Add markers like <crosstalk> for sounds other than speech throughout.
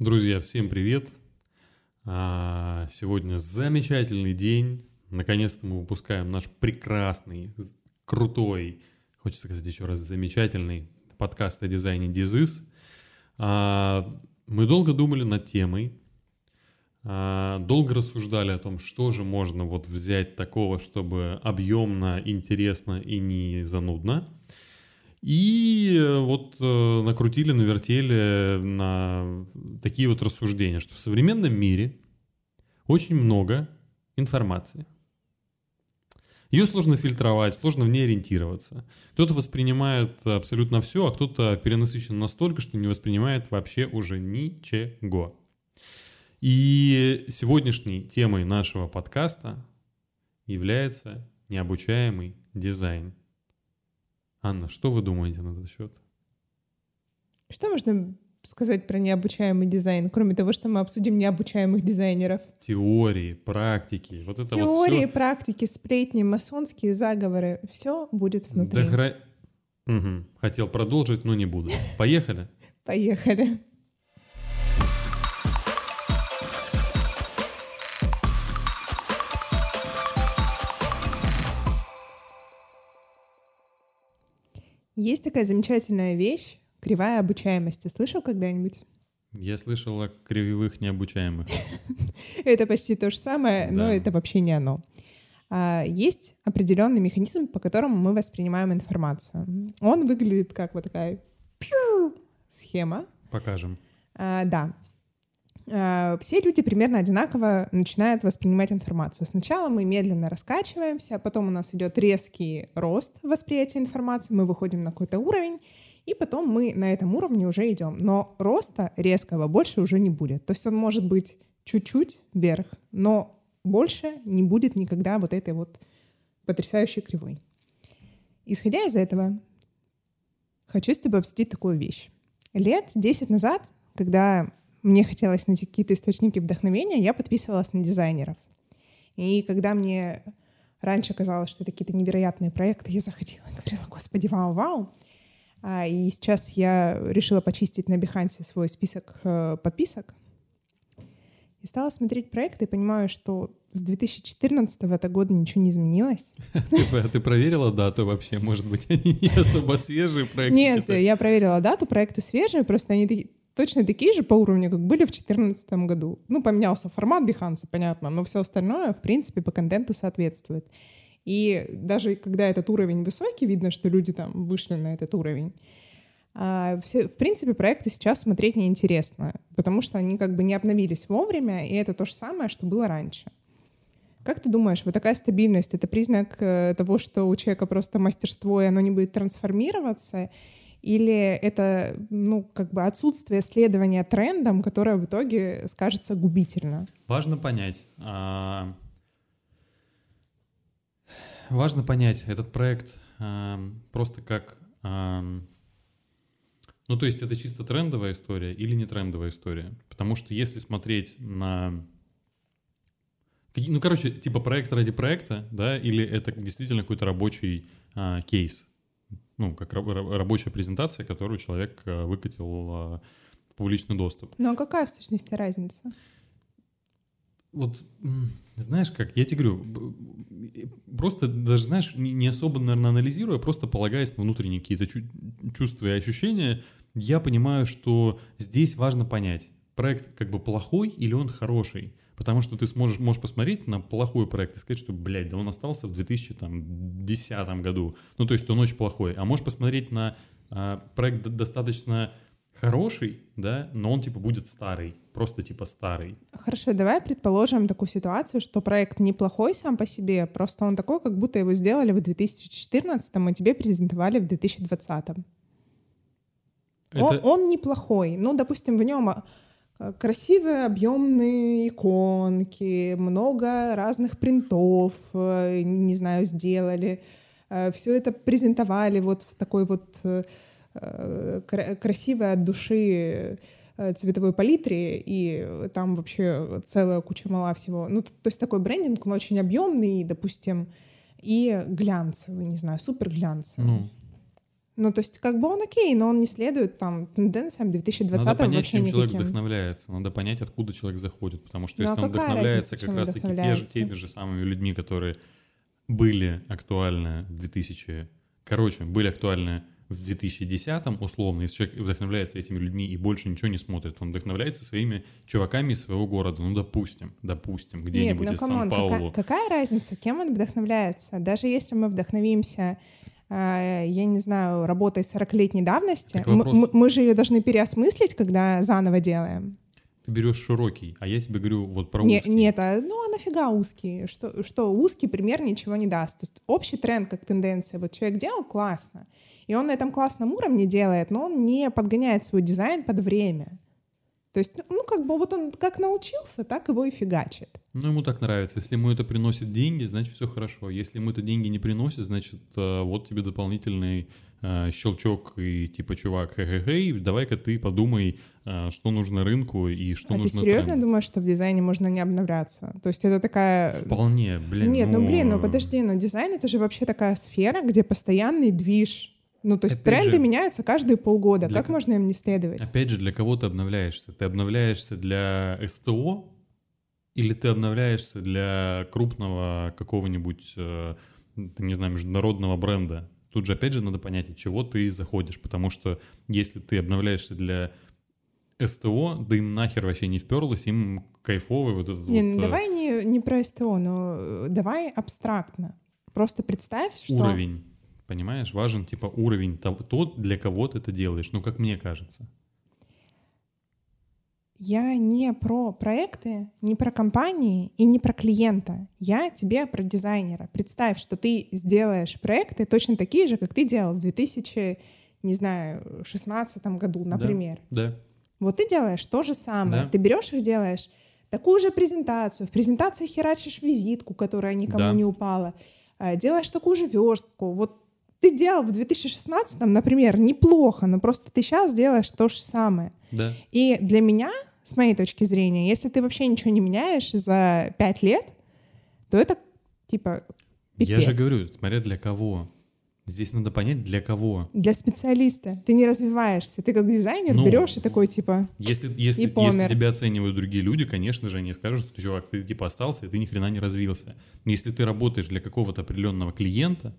Друзья, всем привет! А, Сегодня замечательный день. Наконец-то мы выпускаем наш прекрасный, крутой, хочется сказать еще раз, замечательный подкаст о дизайне Дизис. Мы долго думали над темой, а, долго рассуждали о том, что же можно вот взять такого, чтобы объемно, интересно и не занудно. И э, вот э, накрутили, навертели на такие вот рассуждения, что в современном мире очень много информации. Ее сложно фильтровать, сложно в ней ориентироваться. Кто-то воспринимает абсолютно все, а кто-то перенасыщен настолько, что не воспринимает вообще уже ничего. И сегодняшней темой нашего подкаста является необучаемый дизайн. Анна, что вы думаете на этот счет? Что можно сказать про необучаемый дизайн, кроме того, что мы обсудим необучаемых дизайнеров? Теории, практики, вот это вот Теории, всё. практики, сплетни, масонские заговоры, все будет внутри. Да хра- Мгм. Хотел продолжить, но не буду. <laughs> Поехали. Поехали. Есть такая замечательная вещь — кривая обучаемости. Слышал когда-нибудь? Я слышал о кривых необучаемых. <laughs> Это почти то же самое, но это вообще не оно. А, Есть определенный механизм, по которому мы воспринимаем информацию. Он выглядит как вот такая схема. Покажем. А, да. А, Все люди примерно одинаково начинают воспринимать информацию. Сначала мы медленно раскачиваемся, а потом у нас идет резкий рост восприятия информации, мы выходим на какой-то уровень, и потом мы на этом уровне уже идем. Но роста резкого больше уже не будет. То есть он может быть чуть-чуть вверх, но больше не будет никогда вот этой вот потрясающей кривой. Исходя из этого, хочу с тобой обсудить такую вещь. Лет 10 назад, когда мне хотелось найти какие-то источники вдохновения, я подписывалась на дизайнеров. И когда мне раньше казалось, что это какие-то невероятные проекты, я заходила и говорила, господи, вау-вау. А, и сейчас я решила почистить на Behance свой список э, подписок. И стала смотреть проекты и понимаю, что с 2014 это года ничего не изменилось. <laughs> Ты, а ты проверила дату вообще? Может быть, они не особо свежие проекты? Нет, я проверила дату, проекты свежие, просто они точно такие же по уровню, как были в 2014 году. Ну, поменялся формат Behance, понятно, но все остальное, в принципе, по контенту соответствует. И даже когда этот уровень высокий, видно, что люди там вышли на этот уровень, а, все, в принципе, проекты сейчас смотреть неинтересно, потому что они как бы не обновились вовремя, и это то же самое, что было раньше. Как ты думаешь, вот такая стабильность — это признак э, того, что у человека просто мастерство, и оно не будет трансформироваться? Или это, ну, как бы отсутствие следования трендам, которое в итоге скажется губительно? Важно понять. а, Важно понять этот проект а, просто как... а, Ну, то есть это чисто трендовая история или не трендовая история? Потому что если смотреть на... Ну, короче, типа проект ради проекта, да, или это действительно какой-то рабочий а, кейс? Ну, как раб- раб- рабочая презентация, которую человек а, выкатил а, в публичный доступ. Ну, а какая в сущности разница? Вот, знаешь как, я тебе говорю, просто даже, знаешь, не особо, наверное, анализируя, просто полагаясь на внутренние какие-то чу- чувства и ощущения, я понимаю, что здесь важно понять, проект как бы плохой или он хороший. Потому что ты сможешь, можешь посмотреть на плохой проект и сказать, что, блядь, да он остался в 2010 году. Ну, то есть он очень плохой. А можешь посмотреть на а, проект достаточно хороший, да, но он типа будет старый, просто типа старый. Хорошо, давай предположим такую ситуацию, что проект неплохой сам по себе, просто он такой, как будто его сделали в 2014, а тебе презентовали в 2020. Он, Это- он неплохой. Ну, допустим, в нем красивые объемные иконки, много разных принтов, э, не знаю, сделали. Все это презентовали вот в такой вот э, э, кра- красивой от души э, цветовой палитре, и там вообще целая куча мала всего. Ну, то есть такой брендинг, он очень объемный, допустим, и глянцевый, не знаю, супер глянцевый. Ну, Ну, то есть, как бы он окей, но он не следует там тенденциям 2020 Надо понять, чем человек никаким. вдохновляется. Надо понять, откуда человек заходит. Потому что Ну, а если он какая вдохновляется разница, как раз-таки те же, теми же самыми людьми, которые были актуальны в 2000... Короче, были актуальны в 2010 условно, если человек вдохновляется этими людьми и больше ничего не смотрит, он вдохновляется своими чуваками из своего города. Ну, допустим, допустим, Нет, где-нибудь ну из come on, какая, Сан-Паулу. какая разница, кем он вдохновляется? Даже если мы вдохновимся, я не знаю, работой 40-летней давности, мы- мы же ее должны переосмыслить, когда заново делаем. Ты берешь широкий, а я тебе говорю вот про Не- узкий. нет, а, ну а нафига узкий? Что, что узкий пример ничего не даст. То есть общий тренд как тенденция. Вот человек делал классно, и он на этом классном уровне делает, но он не подгоняет свой дизайн под время. То есть, ну, ну, как бы вот он как научился, так его и фигачит. Ну, ему так нравится. Если ему это приносит деньги, значит, все хорошо. Если ему это деньги не приносит, значит, э, вот тебе дополнительный э, щелчок и типа, чувак, хе-хе-хей, давай-ка ты подумай, э, что нужно рынку и что а ты нужно серьезно тренду. думаешь, что в дизайне можно не обновляться? То есть это такая... Вполне, блин. Нет, ну блин, ну подожди, ну дизайн это же вообще такая сфера, где постоянный движ. Ну, то есть Опять тренды же, меняются каждые полгода. для Как можно им не следовать? Опять же, для кого ты обновляешься? Ты обновляешься для СТО или ты обновляешься для крупного какого-нибудь, э, не знаю, международного бренда? Тут же, опять же, надо понять, от чего ты заходишь, потому что если ты обновляешься для СТО, да им нахер вообще не вперлось, им кайфовый вот этот Не, вот ну э, давай не, не про СТО, но э, давай абстрактно. Просто представь, что... уровень, понимаешь? Важен типа уровень того, тот, для кого ты это делаешь, ну, как мне кажется. Я не про проекты, не про компании и не про клиента. Я тебе про дизайнера. Представь, что ты сделаешь проекты точно такие же, как ты делал в 2000, не знаю, 16 году, например. Да. Вот ты делаешь то же самое. Да. Ты берешь их, делаешь такую же презентацию. В презентации херачишь визитку, которая никому Да. не упала. Э, Делаешь такую же верстку. Вот ты делал в 2016, например, неплохо, но просто ты сейчас делаешь то же самое. Да. И для меня, с моей точки зрения, если ты вообще ничего не меняешь за пять лет, то это типа Я же пипец. говорю, смотря для кого. Здесь надо понять, для кого. Для специалиста. Ты не развиваешься. Ты как дизайнер Ну, берешь и такой типа... Если, если, И если помер. тебя оценивают другие люди, конечно же, они скажут, что, чувак, ты типа остался, и ты ни хрена не развился. Но если ты работаешь для какого-то определенного клиента,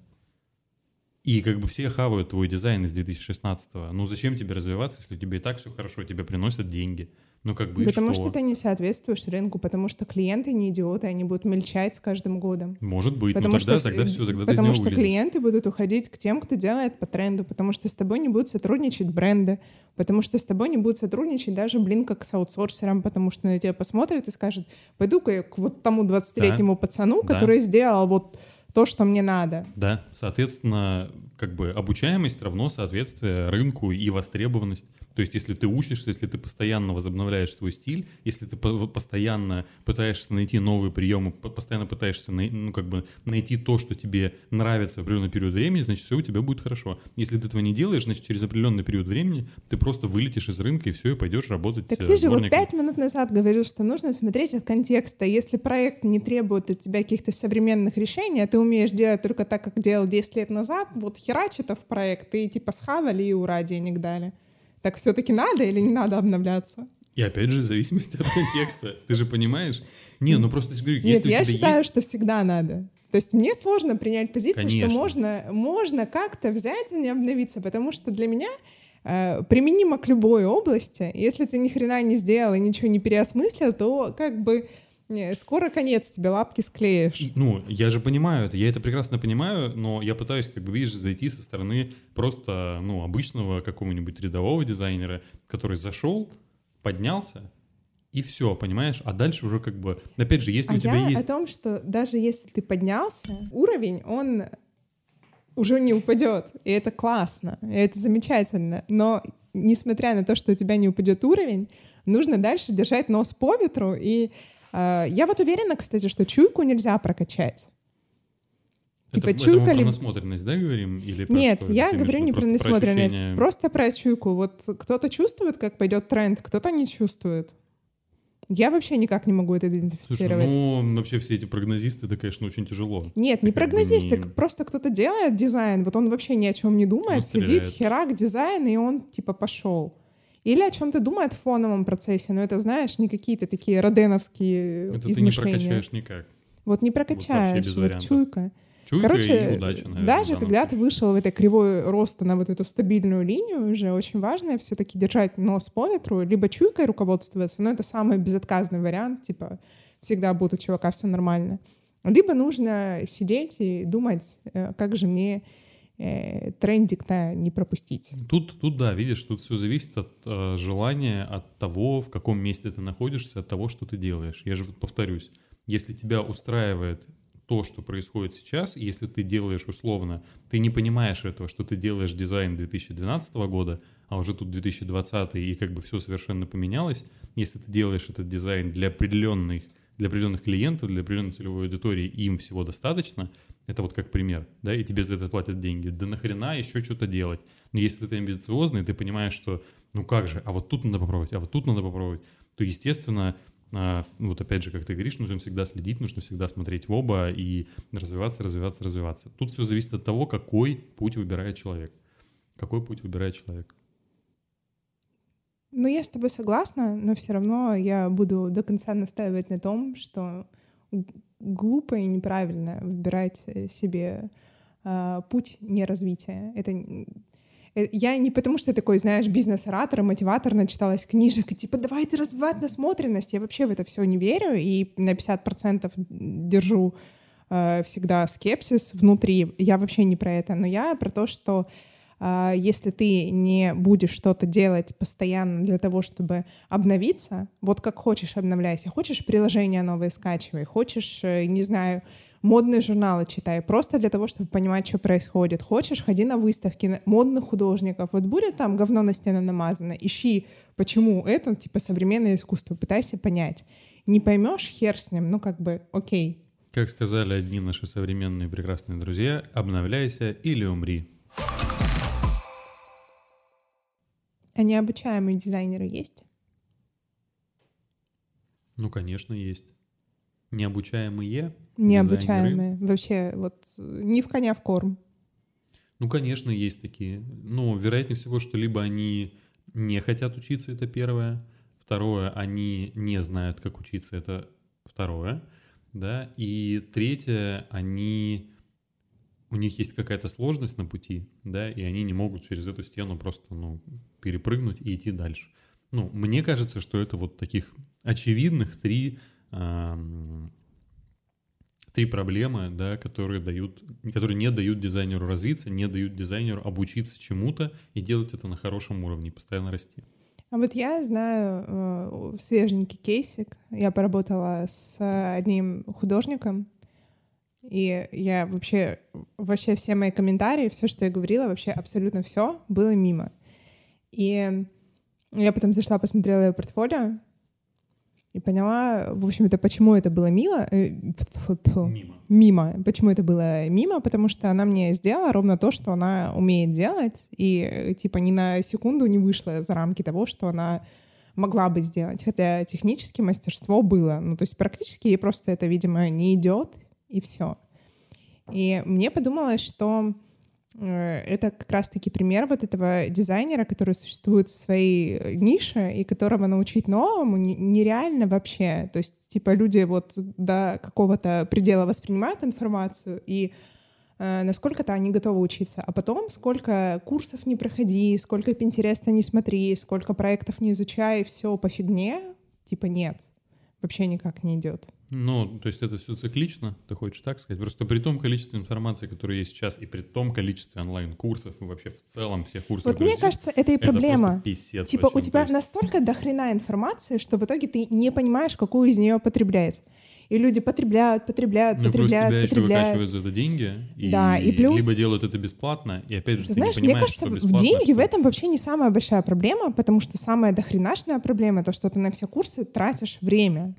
и как бы все хавают твой дизайн из 2016-го, ну зачем тебе развиваться, если у тебя и так все хорошо, тебе приносят деньги? Ну как бы потому что? что ты не соответствуешь рынку, потому что клиенты не идиоты, они будут мельчать с каждым годом. Может быть, Потому ну тогда, что, тогда вс- все, тогда ты из потому него что вылезешь. клиенты будут уходить к тем, кто делает по тренду, потому что с тобой не будут сотрудничать бренды, потому что с тобой не будут сотрудничать даже, блин, как с аутсорсером, потому что на тебя посмотрят и скажут, пойду-ка я к вот тому 20-летнему пацану, Да. который сделал вот то, что мне надо. Да, соответственно, как бы обучаемость равно соответствие рынку и востребованность. То есть, если ты учишься, если ты постоянно возобновляешь свой стиль, если ты по- постоянно пытаешься найти новые приемы, по- постоянно пытаешься ну, как бы найти то, что тебе нравится в определенный период времени, значит, все у тебя будет хорошо. Если ты этого не делаешь, значит, через определенный период времени ты просто вылетишь из рынка и все, и пойдешь работать Так э, ты же вот пять минут назад говорил, что нужно смотреть от контекста. Если проект не требует от тебя каких-то современных решений, а ты умеешь делать только так, как делал 10 лет назад, вот херач это в проект, и типа схавали и ура, денег дали. Так все-таки надо или не надо обновляться? И опять же, в зависимости от контекста. Ты же понимаешь? Не, ну просто я говорю, Нет, если у я тебя считаю, есть... что всегда надо. То есть мне сложно принять позицию, Конечно. что можно, можно как-то взять и не обновиться, потому что для меня э, применимо к любой области. Если ты ни хрена не сделал и ничего не переосмыслил, то как бы не, скоро конец тебе лапки склеишь. Ну, я же понимаю это, я это прекрасно понимаю, но я пытаюсь, как бы, видишь, зайти со стороны просто, ну, обычного какого-нибудь рядового дизайнера, который зашел, поднялся, и все, понимаешь? А дальше уже как бы, опять же, если а у тебя я есть... о том, что даже если ты поднялся, уровень, он уже не упадет. И это классно, и это замечательно. Но несмотря на то, что у тебя не упадет уровень, нужно дальше держать нос по ветру. И я вот уверена, кстати, что чуйку нельзя прокачать. Это, типа это мы чуйка про ли- насмотренность, да, говорим? Или про Нет, что? я говорю не про просто насмотренность, ощущение- просто про чуйку. Вот кто-то чувствует, как пойдет тренд, кто-то не чувствует. Я вообще никак не могу это Слушай, идентифицировать. ну, вообще все эти прогнозисты, это, конечно, очень тяжело. Нет, не прогнозисты, не- просто кто-то делает дизайн, вот он вообще ни о чем не думает, Он сидит, херак, дизайн, и он типа пошел. Или о чем-то думает в фоновом процессе, но это, знаешь, не какие-то такие роденовские Это ты не прокачаешь никак. Вот не прокачаешь, без вот вариантов. чуйка. Чуйка Короче, и удача, наверное. даже когда ты случае. вышел в этой кривой роста на вот эту стабильную линию, уже очень важно все-таки держать нос по ветру, либо чуйкой руководствоваться, но это самый безотказный вариант, типа всегда будет у чувака все нормально. Либо нужно сидеть и думать, э, как же мне трендик-то не пропустить. Тут, тут, да, видишь, тут все зависит от э, желания, от того, в каком месте ты находишься, от того, что ты делаешь. Я же повторюсь, если тебя устраивает то, что происходит сейчас, если ты делаешь условно, ты не понимаешь этого, что ты делаешь дизайн 2012 года, а уже тут 2020, и как бы все совершенно поменялось, если ты делаешь этот дизайн для определенных, для определенных клиентов, для определенной целевой аудитории, им всего достаточно, это вот как пример, да, и тебе за это платят деньги, да нахрена еще что-то делать? Но если ты амбициозный, ты понимаешь, что ну как же, а вот тут надо попробовать, а вот тут надо попробовать, то, естественно, а, вот опять же, как ты говоришь, нужно всегда следить, нужно всегда смотреть в оба и развиваться, развиваться, развиваться. Тут все зависит от того, какой путь выбирает человек. Какой путь выбирает человек. Ну, я с тобой согласна, но все равно я буду до конца настаивать на том, что глупо и неправильно выбирать э, себе а, путь неразвития. Это э, я не потому, что я такой, знаешь, бизнес-оратор, мотиватор, начиталась книжек, и типа, давайте развивать насмотренность. Я вообще в это все не верю, и на 50% держу э, всегда скепсис внутри. Я вообще не про это, но я про то, что если ты не будешь что-то делать постоянно для того, чтобы обновиться, вот как хочешь обновляйся, хочешь приложения новые скачивай, хочешь, э, не знаю, модные журналы читай, просто для того, чтобы понимать, что происходит. Хочешь, ходи на выставки модных художников. Вот будет там говно на стену намазано, ищи, почему это, типа, современное искусство, пытайся понять. Не поймешь, хер с ним, ну как бы, окей. Как сказали одни наши современные прекрасные друзья, обновляйся или умри. А необучаемые дизайнеры есть? Ну, конечно, есть. Необучаемые Необучаемые. Вообще, вот ни в коня в корм. Ну, конечно, есть такие. Ну, вероятнее всего, что либо они не хотят учиться, это первое. Второе, они не знают, как учиться, это второе. Да, и третье, они у них есть какая-то сложность на пути, да, и они не могут через эту стену просто, ну, перепрыгнуть и идти дальше. Ну, мне кажется, что это вот таких очевидных три, ам, три проблемы, да, которые дают, которые не дают дизайнеру развиться, не дают дизайнеру обучиться чему-то и делать это на хорошем уровне, постоянно расти. А вот я знаю э, свеженький кейсик. Я поработала с э, одним художником, и я вообще, вообще все мои комментарии, все, что я говорила, вообще абсолютно все было мимо. И я потом зашла, посмотрела его портфолио и поняла, в общем-то, почему это было мило, э, Мимо. мимо. Почему это было мимо? Потому что она мне сделала ровно то, что она умеет делать, и типа ни на секунду не вышла за рамки того, что она могла бы сделать. Хотя технически мастерство было. Ну, то есть практически ей просто это, видимо, не идет, и все. И мне подумалось, что э, это как раз-таки пример вот этого дизайнера, который существует в своей э, нише и которого научить новому не- нереально вообще. То есть, типа, люди вот до какого-то предела воспринимают информацию, и э, насколько-то они готовы учиться. А потом, сколько курсов не проходи, сколько Пинтереста не смотри, сколько проектов не изучай, все по фигне, типа, нет. Вообще никак не идет. Ну, то есть это все циклично, ты хочешь так сказать? Просто при том количестве информации, которая есть сейчас, и при том количестве онлайн-курсов, и вообще в целом всех курсов, Вот которые мне кажется, это и это проблема. писец Типа у тебя есть настолько дохрена информации, что в итоге ты не понимаешь, какую из нее потреблять. И люди потребляют, потребляют, Ну, плюс потребляют, тебя еще потребляют. выкачивают за это деньги, и, Да, и плюс- либо делают это бесплатно, и опять же Ты ты, знаешь, не мне понимаешь, кажется, что в деньги в что- этом вообще не самая большая проблема, потому что самая дохренашная проблема то, что ты на все курсы тратишь время.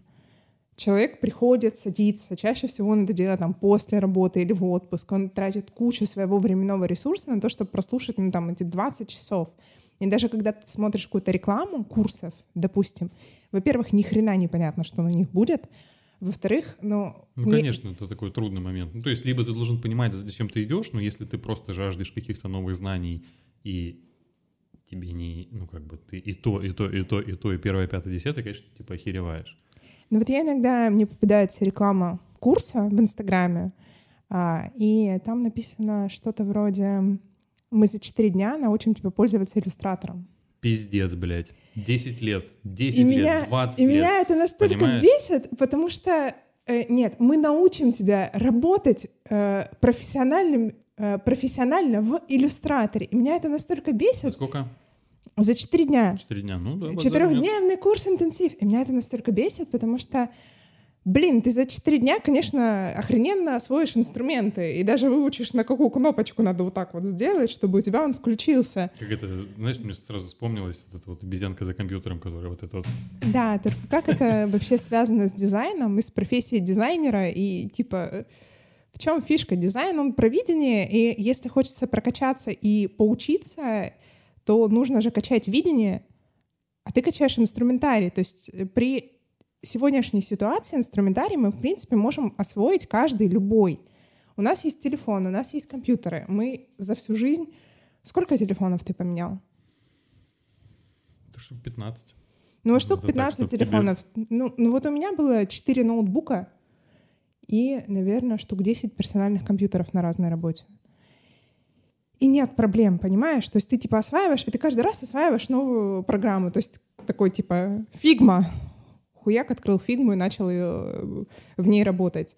Человек приходит, садится, чаще всего он это делает там после работы или в отпуск, он тратит кучу своего временного ресурса на то, чтобы прослушать ну, там эти 20 часов. И даже когда ты смотришь какую-то рекламу курсов, допустим, во-первых, ни хрена непонятно, что на них будет. Во-вторых, ну... Ну, не- конечно, это такой трудный момент. Ну, то есть, либо ты должен понимать, зачем ты идешь, но если ты просто жаждешь каких-то новых знаний, и тебе не, ну, как бы, ты и то, и то, и то, и то, и первое, пятое, десятое, конечно, типа охереваешь. Ну вот я иногда, мне попадается реклама курса в Инстаграме, а, и там написано что-то вроде «Мы за 4 дня научим тебя пользоваться иллюстратором». Пиздец, блядь. 10 лет, 10 И лет, меня, 20 и лет. меня это настолько понимаешь? бесит, потому что э, нет, мы научим тебя работать э, профессиональным, э, профессионально в иллюстраторе. И меня это настолько За бесит сколько? за 4 дня. 4 дня. Ну да. Четырехдневный курс интенсив. И меня это настолько бесит, потому что, блин, ты за четыре дня, конечно, охрененно освоишь инструменты. И даже выучишь, на какую кнопочку надо вот так вот сделать, чтобы у тебя он включился. Как это, знаешь, мне сразу вспомнилось вот эта вот обезьянка за компьютером, которая вот это вот... Да, только как это <laughs> вообще связано с дизайном и с профессией дизайнера? И типа, э, в чем фишка? Дизайн, он про видение, и если хочется прокачаться и поучиться, то нужно же качать видение, а ты качаешь инструментарий. То есть э, при сегодняшней ситуации инструментарий мы, в принципе, можем освоить каждый, любой. У нас есть телефон, у нас есть компьютеры. Мы за всю жизнь... Сколько телефонов ты поменял? Это штук 15. Ну, Ну, штук это так, 15 чтоб тебе- телефонов. Ну, ну, вот у меня было 4 ноутбука и, наверное, штук 10 персональных компьютеров на разной работе. И нет проблем, понимаешь? То есть ты типа осваиваешь, и ты каждый раз осваиваешь новую программу. То есть такой типа фигма. Хуяк открыл фигму и начал ее в ней работать.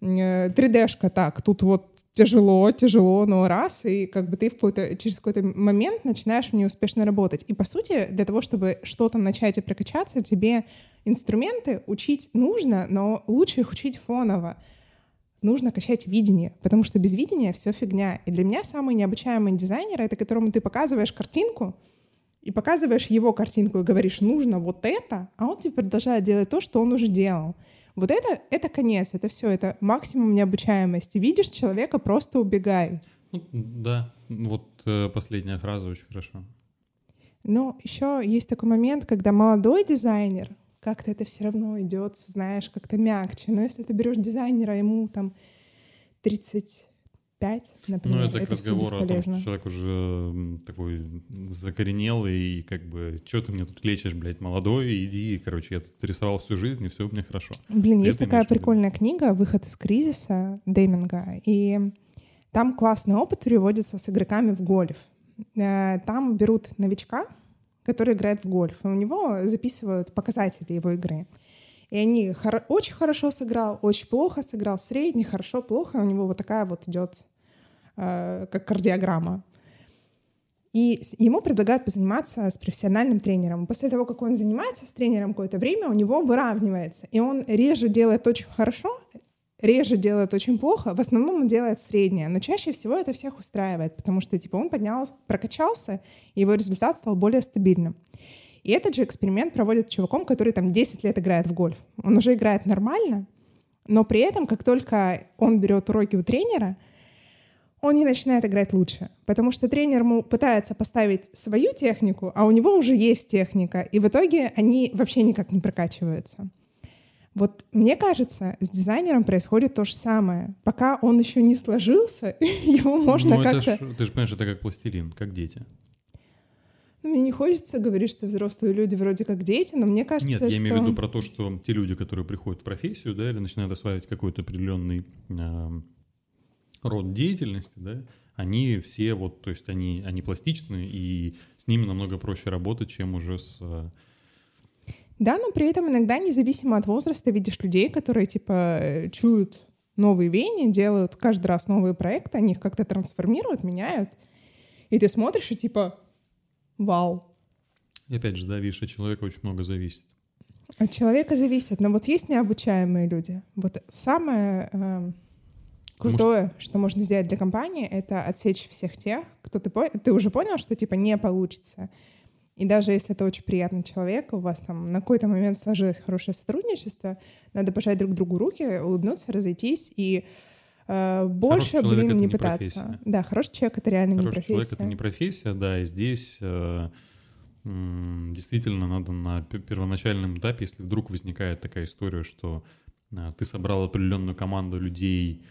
Э, 3D-шка так, тут вот тяжело, тяжело, но раз, и как бы ты в какой-то, через какой-то момент начинаешь в ней успешно работать. И по сути, для того, чтобы что-то начать и прокачаться, тебе инструменты учить нужно, но лучше их учить фоново. Нужно качать видение, потому что без видения все фигня. И для меня самый необучаемый дизайнер — это которому ты показываешь картинку, и показываешь его картинку и говоришь, нужно вот это, а он тебе продолжает делать то, что он уже делал. Вот это, это конец, это все, это максимум необучаемости. Видишь человека, просто убегай. Ну, да, вот э, последняя фраза очень хорошо. Но еще есть такой момент, когда молодой дизайнер, как-то это все равно идет, знаешь, как-то мягче. Но если ты берешь дизайнера, ему там 35, например, Ну, это к всё разговору о том, что человек уже такой закоренелый, и как бы, что ты мне тут лечишь, блядь, молодой, иди, короче, я тут рисовал всю жизнь, и все у меня хорошо. Блин, Ты есть это такая в виду? прикольная книга «Выход из кризиса» Деминга, и там классный опыт переводится с игроками в гольф. Э, Там берут новичка, который играет в гольф, и у него записывают показатели его игры. И они хоро- очень хорошо сыграл, очень плохо сыграл, средний, хорошо, плохо, и у него вот такая вот идет как кардиограмма. И ему предлагают позаниматься с профессиональным тренером. После того, как он занимается с тренером какое-то время, у него выравнивается. И он реже делает очень хорошо, реже делает очень плохо, в основном он делает среднее. Но чаще всего это всех устраивает, потому что типа он поднял, прокачался, и его результат стал более стабильным. И этот же эксперимент проводят чуваком, который там 10 лет играет в гольф. Он уже играет нормально, но при этом, как только он берет уроки у тренера, он не начинает играть лучше, потому что тренер ему пытается поставить свою технику, а у него уже есть техника, и в итоге они вообще никак не прокачиваются. Вот мне кажется, с дизайнером происходит то же самое. Пока он еще не сложился, <laughs> его можно ну, как-то... ж- ты же понимаешь, это как пластилин, как дети. Ну, мне не хочется говорить, что взрослые люди вроде как дети, но мне кажется, Нет, я что... имею в виду про то, что те люди, которые приходят в профессию, да, или начинают осваивать какой-то определенный эм, род деятельности, да, они все вот, то есть они, они пластичны, и с ними намного проще работать, чем уже с... э, Да, но при этом иногда, независимо от возраста, видишь людей, которые, типа, э, чуют новые веяния, делают каждый раз новые проекты, они их как-то трансформируют, меняют. И ты смотришь и типа, вау. И опять же, да, видишь, от человека очень много зависит. От человека зависит. Но вот есть необучаемые люди. Вот самое эм, Крутое, что... можно сделать для компании, это отсечь всех тех, кто ты, по- ты уже понял, что типа не получится. И даже если это очень приятный человек, у вас там на какой-то момент сложилось хорошее сотрудничество, надо пожать друг другу руки, улыбнуться, разойтись и э, больше, человек блин, не не пытаться. профессия. Да, хороший человек это реально не Хороший профессия. человек — это не профессия, да, и здесь э, м, действительно надо на пе- первоначальном этапе, если вдруг возникает такая история, что а, ты собрал определенную команду людей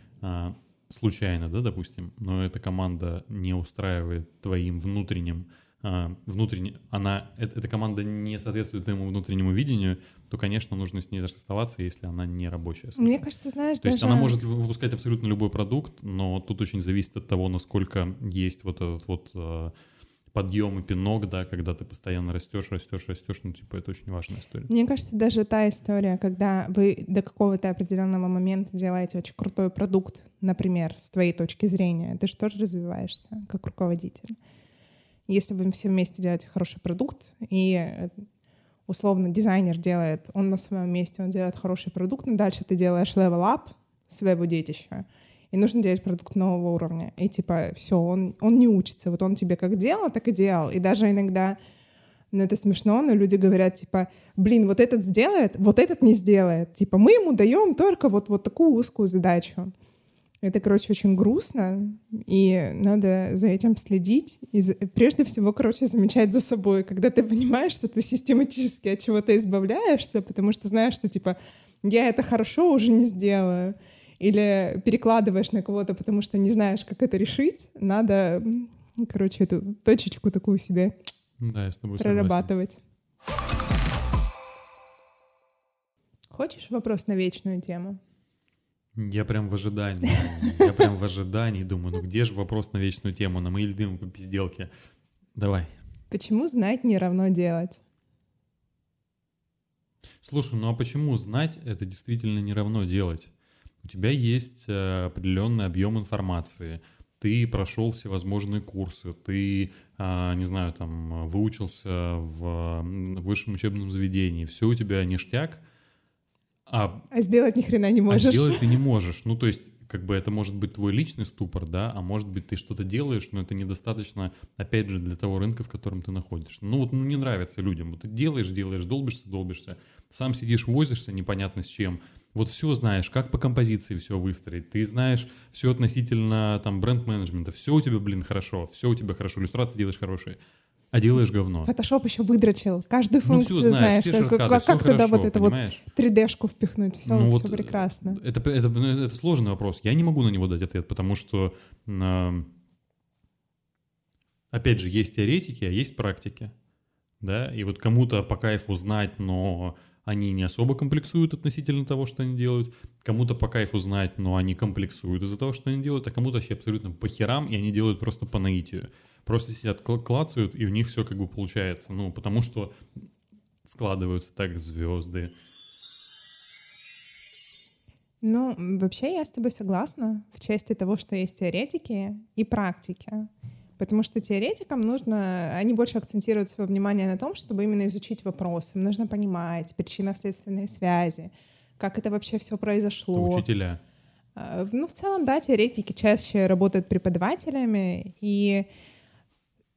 случайно, да, допустим, но эта команда не устраивает твоим внутренним, а, внутренне, она, э- эта команда не соответствует твоему внутреннему видению, то, конечно, нужно с ней расставаться, если она не рабочая. Мне кажется, знаешь, То есть даже... она может вы- выпускать абсолютно любой продукт, но тут очень зависит от того, насколько есть вот этот вот э, подъем и пинок, да, когда ты постоянно растешь, растешь, растешь, ну, типа, это очень важная история. Мне кажется, даже та история, когда вы до какого-то определенного момента делаете очень крутой продукт, например, с твоей точки зрения, ты же тоже развиваешься как руководитель. Если вы все вместе делаете хороший продукт, и э, условно дизайнер делает, он на своем месте, он делает хороший продукт, но дальше ты делаешь level up своего детища, и нужно делать продукт нового уровня. И типа все, он, он не учится. Вот он тебе как делал, так и делал. И даже иногда ну, это смешно, но люди говорят, типа, блин, вот этот сделает, вот этот не сделает. Типа, мы ему даем только вот, вот такую узкую задачу. Это, короче, очень грустно, и надо за этим следить. И за- прежде всего, короче, замечать за собой, когда ты понимаешь, что ты систематически от чего-то избавляешься, потому что знаешь, что, типа, я это хорошо уже не сделаю. Или перекладываешь на кого-то, потому что не знаешь, как это решить. Надо, короче, эту точечку такую себе Да, я с тобой согласен. прорабатывать. Хочешь вопрос на вечную тему? Я прям в ожидании. Я прям в ожидании думаю, ну где же вопрос на вечную тему, на мои любимые попизделки? Давай. Почему знать не равно делать? Слушай, ну а почему знать это действительно не равно делать? У тебя есть э, определенный объем информации, ты прошел всевозможные курсы, ты, а, не знаю, там, выучился в высшем учебном заведении, все у тебя ништяк, а А сделать ни хрена не А можешь. сделать ты не можешь. Ну, то есть, как бы это может быть твой личный ступор, да, а может быть ты что-то делаешь, но это недостаточно, опять же, для того рынка, в котором ты находишься. Ну, вот ну, не нравится людям. Вот ты делаешь, делаешь, долбишься, долбишься, сам сидишь, возишься непонятно с чем. Вот все знаешь, как по композиции все выстроить. Ты знаешь все относительно там бренд-менеджмента. Все у тебя, блин, хорошо. Все у тебя хорошо. Иллюстрации делаешь хорошие. А делаешь говно. Фотошоп еще выдрочил. Каждую Ну, функцию все знаешь, знаешь. все как, шорткаты, как- все как туда вот это вот понимаешь? 3D-шку впихнуть. Все, Ну все вот, прекрасно. Это, это, это сложный вопрос. Я не могу на него дать ответ, потому что, м, опять же, есть теоретики, а есть практики. Да? И вот кому-то по кайфу знать, но они не особо комплексуют относительно того, что они делают. Кому-то по кайфу знать, но они комплексуют из-за того, что они делают. А кому-то вообще абсолютно по херам, и они делают просто по наитию. Просто сидят, кла- клацают, и у них все как бы получается. Ну, потому что складываются так звезды. Ну, вообще я с тобой согласна в части того, что есть теоретики и практики. Потому что теоретикам нужно, они больше акцентируют свое внимание на том, чтобы именно изучить вопрос. Им нужно понимать причинно-следственные связи, как это вообще все Это произошло. учителя. А, Ну, в целом, да, теоретики чаще работают преподавателями, и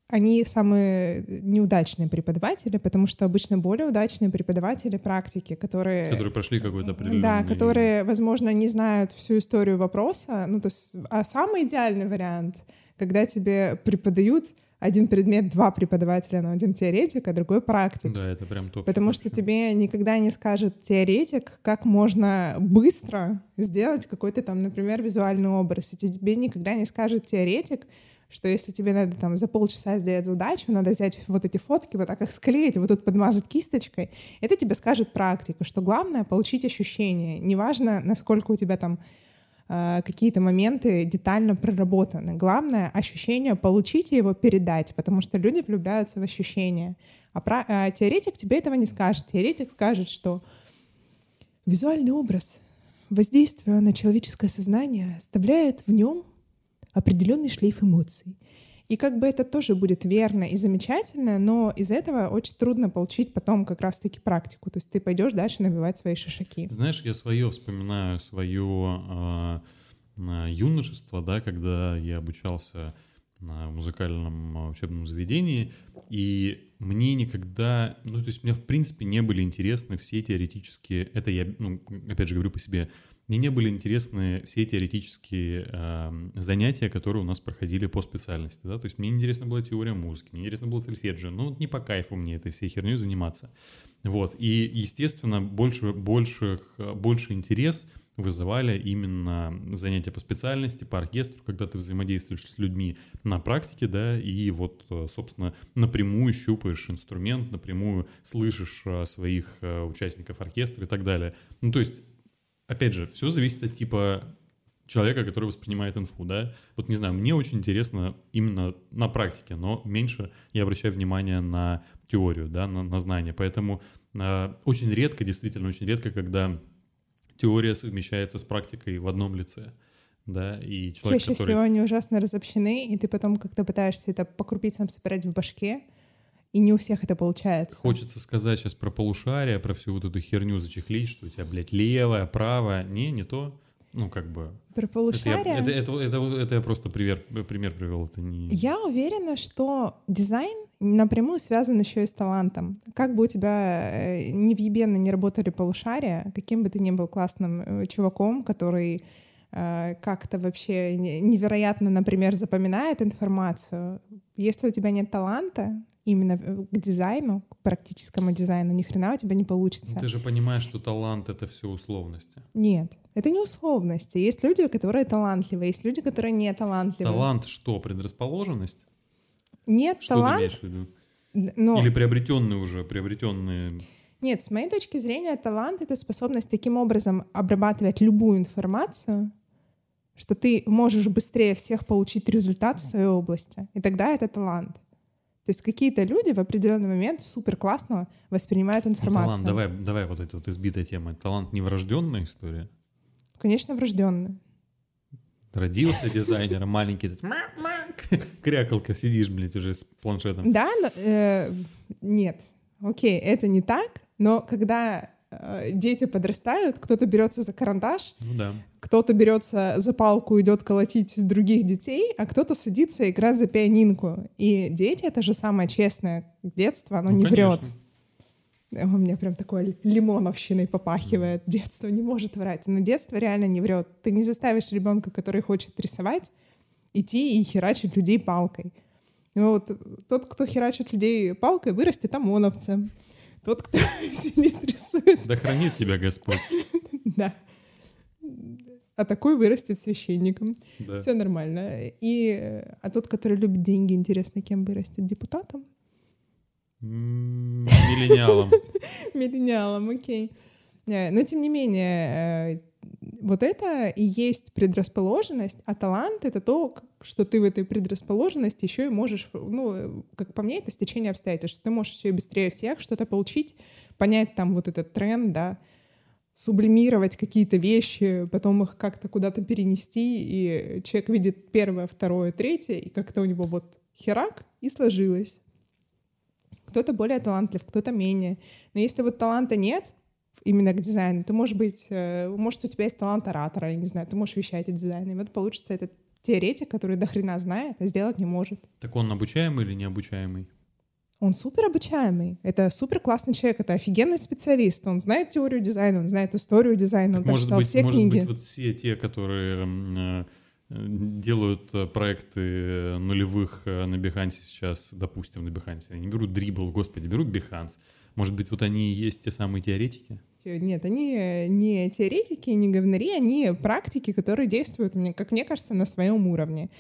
они самые неудачные преподаватели, потому что обычно более удачные преподаватели практики, которые... Которые прошли какой-то определенный... Да, которые, возможно, не знают всю историю вопроса. Ну, то есть, а самый идеальный вариант, когда тебе преподают один предмет, два преподавателя, но один теоретик, а другой практик. Да, это прям топ. Потому что тебе никогда не скажет теоретик, как можно быстро сделать какой-то там, например, визуальный образ. И тебе никогда не скажет теоретик, что если тебе надо там за полчаса сделать задачу, надо взять вот эти фотки, вот так их склеить, вот тут подмазать кисточкой. Это тебе скажет практика, что главное — получить ощущение. Неважно, насколько у тебя там какие-то моменты детально проработаны. Главное — ощущение получить и его передать, потому что люди влюбляются в ощущения. А, пра- а теоретик тебе этого не скажет. Теоретик скажет, что визуальный образ, воздействуя на человеческое сознание, оставляет в нем определенный шлейф эмоций. И как бы это тоже будет верно и замечательно, но из этого очень трудно получить потом как раз-таки практику. То есть ты пойдешь дальше набивать свои шишаки. Знаешь, я свое вспоминаю, свое а, юношество, да, когда я обучался на музыкальном а, учебном заведении, и мне никогда, ну, то есть мне, в принципе, не были интересны все теоретические, это я, ну, опять же, говорю по себе, мне не были интересны все теоретические э, занятия, которые у нас проходили по специальности, да, то есть мне интересна была теория музыки, мне интересно было сольфеджио, ну, не по кайфу мне этой всей херней заниматься, вот, и, естественно, больше, больше, больше интерес вызывали именно занятия по специальности, по оркестру, когда ты взаимодействуешь с людьми на практике, да, и вот, собственно, напрямую щупаешь инструмент, напрямую слышишь э, своих э, участников оркестра и так далее. Ну, то есть опять же, все зависит от типа человека, который воспринимает инфу, да. Вот не знаю, мне очень интересно именно на практике, но меньше я обращаю внимание на теорию, да, на, на знания. Поэтому э, очень редко, действительно очень редко, когда теория совмещается с практикой в одном лице. Да, и человек, Чаще который... всего они ужасно разобщены, и ты потом как-то пытаешься это по крупицам собирать в башке, и не у всех это получается. Хочется сказать сейчас про полушария, про всю вот эту херню зачехлить, что у тебя, блядь, левое, правое. Не, не то. Ну, как бы... Про полушария? Это, я, это, это, это, это я просто пример, пример привел. Это не... Я уверена, что дизайн напрямую связан еще и с талантом. Как бы у тебя э, невъебенно не работали полушария, каким бы ты ни был классным э, чуваком, который как-то вообще невероятно, например, запоминает информацию. Если у тебя нет таланта, именно к дизайну, к практическому дизайну, ни хрена у тебя не получится. Ну, ты же понимаешь, что талант — это все условности. Нет, это не условности. Есть люди, которые талантливые, есть люди, которые не талантливые. Талант что, предрасположенность? Нет, что талант... ты имеешь в виду? Но... Или приобретенные уже, приобретенные... Нет, с моей точки зрения, талант — это способность таким образом обрабатывать любую информацию, что ты можешь быстрее всех получить результат в своей области. И тогда это талант. То есть какие-то люди в определенный момент супер классно воспринимают ну, информацию. Ну, талант, давай, давай вот эта вот избитая тема. Талант не врожденная история? Конечно, врожденная. Родился дизайнером, маленький, <laughs> крякалка, сидишь, блядь, уже с планшетом. Да, но, э, нет, окей, это не так, но когда дети подрастают, кто-то берется за карандаш, ну, да. кто-то берется за палку, идет колотить других детей, а кто-то садится играть за пианинку. И дети — это же самое честное детство, оно ну, не конечно. врет. У меня прям такое лимоновщиной попахивает. Детство не может врать. Но детство реально не врет. Ты не заставишь ребенка, который хочет рисовать, идти и херачить людей палкой. Ну вот тот, кто херачит людей палкой, вырастет ОМОНовцем. Тот, кто <laughs> сидит, рисует. Да хранит тебя Господь. <laughs> Да. А такой вырастет священником. Да. Все нормально. И, а тот, который любит деньги, интересно, кем вырастет? Депутатом? Миллениалом. <laughs> Миллениалом, окей. Э, но, тем не менее, э, вот это и есть предрасположенность, а талант — это то, что ты в этой предрасположенности еще и можешь, ну, как по мне, это стечение обстоятельств, что ты можешь еще быстрее всех что-то получить, понять там вот этот тренд, да, сублимировать какие-то вещи, потом их как-то куда-то перенести, и человек видит первое, второе, третье, и как-то у него вот херак, и сложилось. Кто-то более талантлив, кто-то менее. Но если вот таланта нет, именно к дизайну. Ты, может быть, э, может, у тебя есть талант оратора, я не знаю, ты можешь вещать о дизайне. И вот получится этот теоретик, который до хрена знает, а сделать не может. Так он обучаемый или необучаемый? Он супер обучаемый. Это супер классный человек, это офигенный специалист. Он знает теорию дизайна, он знает историю дизайна, он так может быть, все может книги. быть, вот все те, которые э, делают э, проекты нулевых на Behance сейчас, допустим, на Behance, они берут Dribble, господи, берут Behance. Может быть, вот они и есть те самые теоретики? Нет, они не теоретики, не говнари, они практики, которые действуют, как мне кажется, на своем уровне.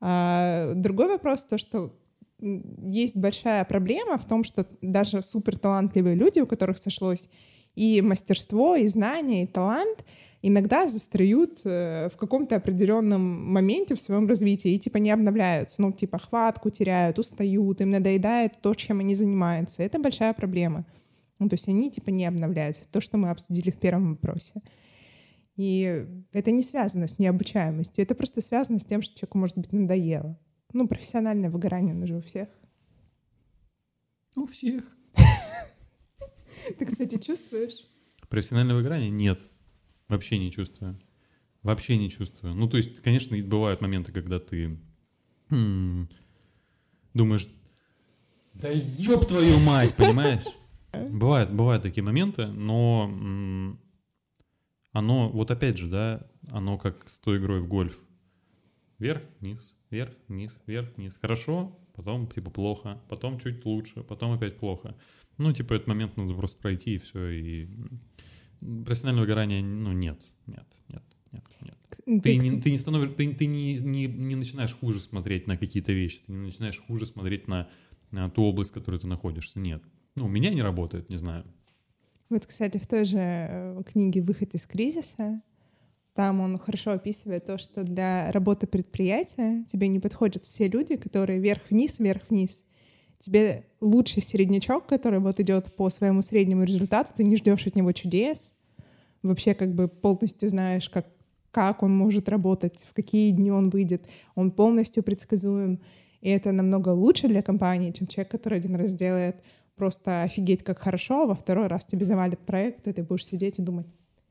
А другой вопрос то, что есть большая проблема в том, что даже суперталантливые люди, у которых сошлось и мастерство, и знания, и талант, иногда застреют э, в каком-то определенном моменте в своем развитии и типа не обновляются, ну типа хватку теряют, устают, им надоедает то, чем они занимаются. Это большая проблема. Ну, то есть они типа не обновляются. То, что мы обсудили в первом вопросе. И это не связано с необучаемостью, это просто связано с тем, что человеку, может быть, надоело. Ну, профессиональное выгорание, оно же у всех. У всех. <laughs> Ты, кстати, чувствуешь? Профессиональное выгорание нет. Вообще не чувствую. Вообще не чувствую. Ну, то есть, конечно, бывают моменты, когда ты думаешь, да ёб твою мать, понимаешь? Бывают, бывают такие моменты, но оно, вот опять же, да, оно как с той игрой в гольф. Вверх, вниз, вверх, вниз, вверх, вниз. Хорошо, потом типа плохо, потом чуть лучше, потом опять плохо. Ну, типа, этот момент надо просто пройти, и все, и профессионального выгорания, ну, нет, нет, нет, нет, нет. Ты, ты, не, ты не становишься, ты, ты не, не, не начинаешь хуже смотреть на какие-то вещи, ты не начинаешь хуже смотреть на, на ту область, в которой ты находишься. Нет. Ну, у меня не работает, не знаю. Вот, кстати, в той же э, книге «Выход из кризиса» там он хорошо описывает то, что для работы предприятия тебе не подходят все люди, которые вверх-вниз, вверх-вниз. Тебе лучший середнячок, который вот идет по своему среднему результату, ты не ждешь от него чудес, вообще как бы полностью знаешь, как, как он может работать, в какие дни он выйдет, он полностью предсказуем, и это намного лучше для компании, чем человек, который один раз делает. Просто офигеть, как хорошо, а во второй раз тебе завалит проект, и ты будешь сидеть и думать.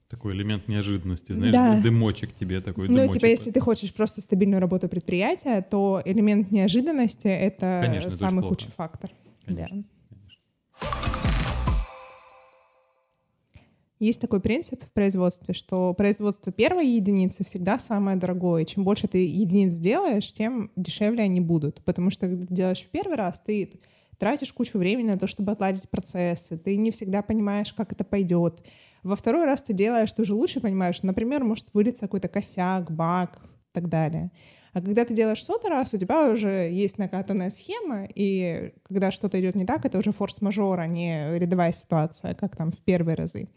Такой элемент неожиданности, знаешь, да. дымочек тебе такой. Ну, дымочек. типа, если ты хочешь просто стабильную работу предприятия, то элемент неожиданности — это Конечно, самый это худший фактор. Конечно. Да. Есть такой принцип в производстве, что производство первой единицы всегда самое дорогое. Чем больше ты единиц делаешь, тем дешевле они будут. Потому что когда ты делаешь в первый раз, ты тратишь кучу времени на то, чтобы отладить процессы, ты не всегда понимаешь, как это пойдет. Во второй раз ты делаешь, ты уже лучше понимаешь. Например, может вылиться какой-то косяк, баг и так далее. А когда ты делаешь сотый раз, у тебя уже есть накатанная схема, и когда что-то идет не так, это уже форс-мажор, а не рядовая ситуация, как там в первые разы.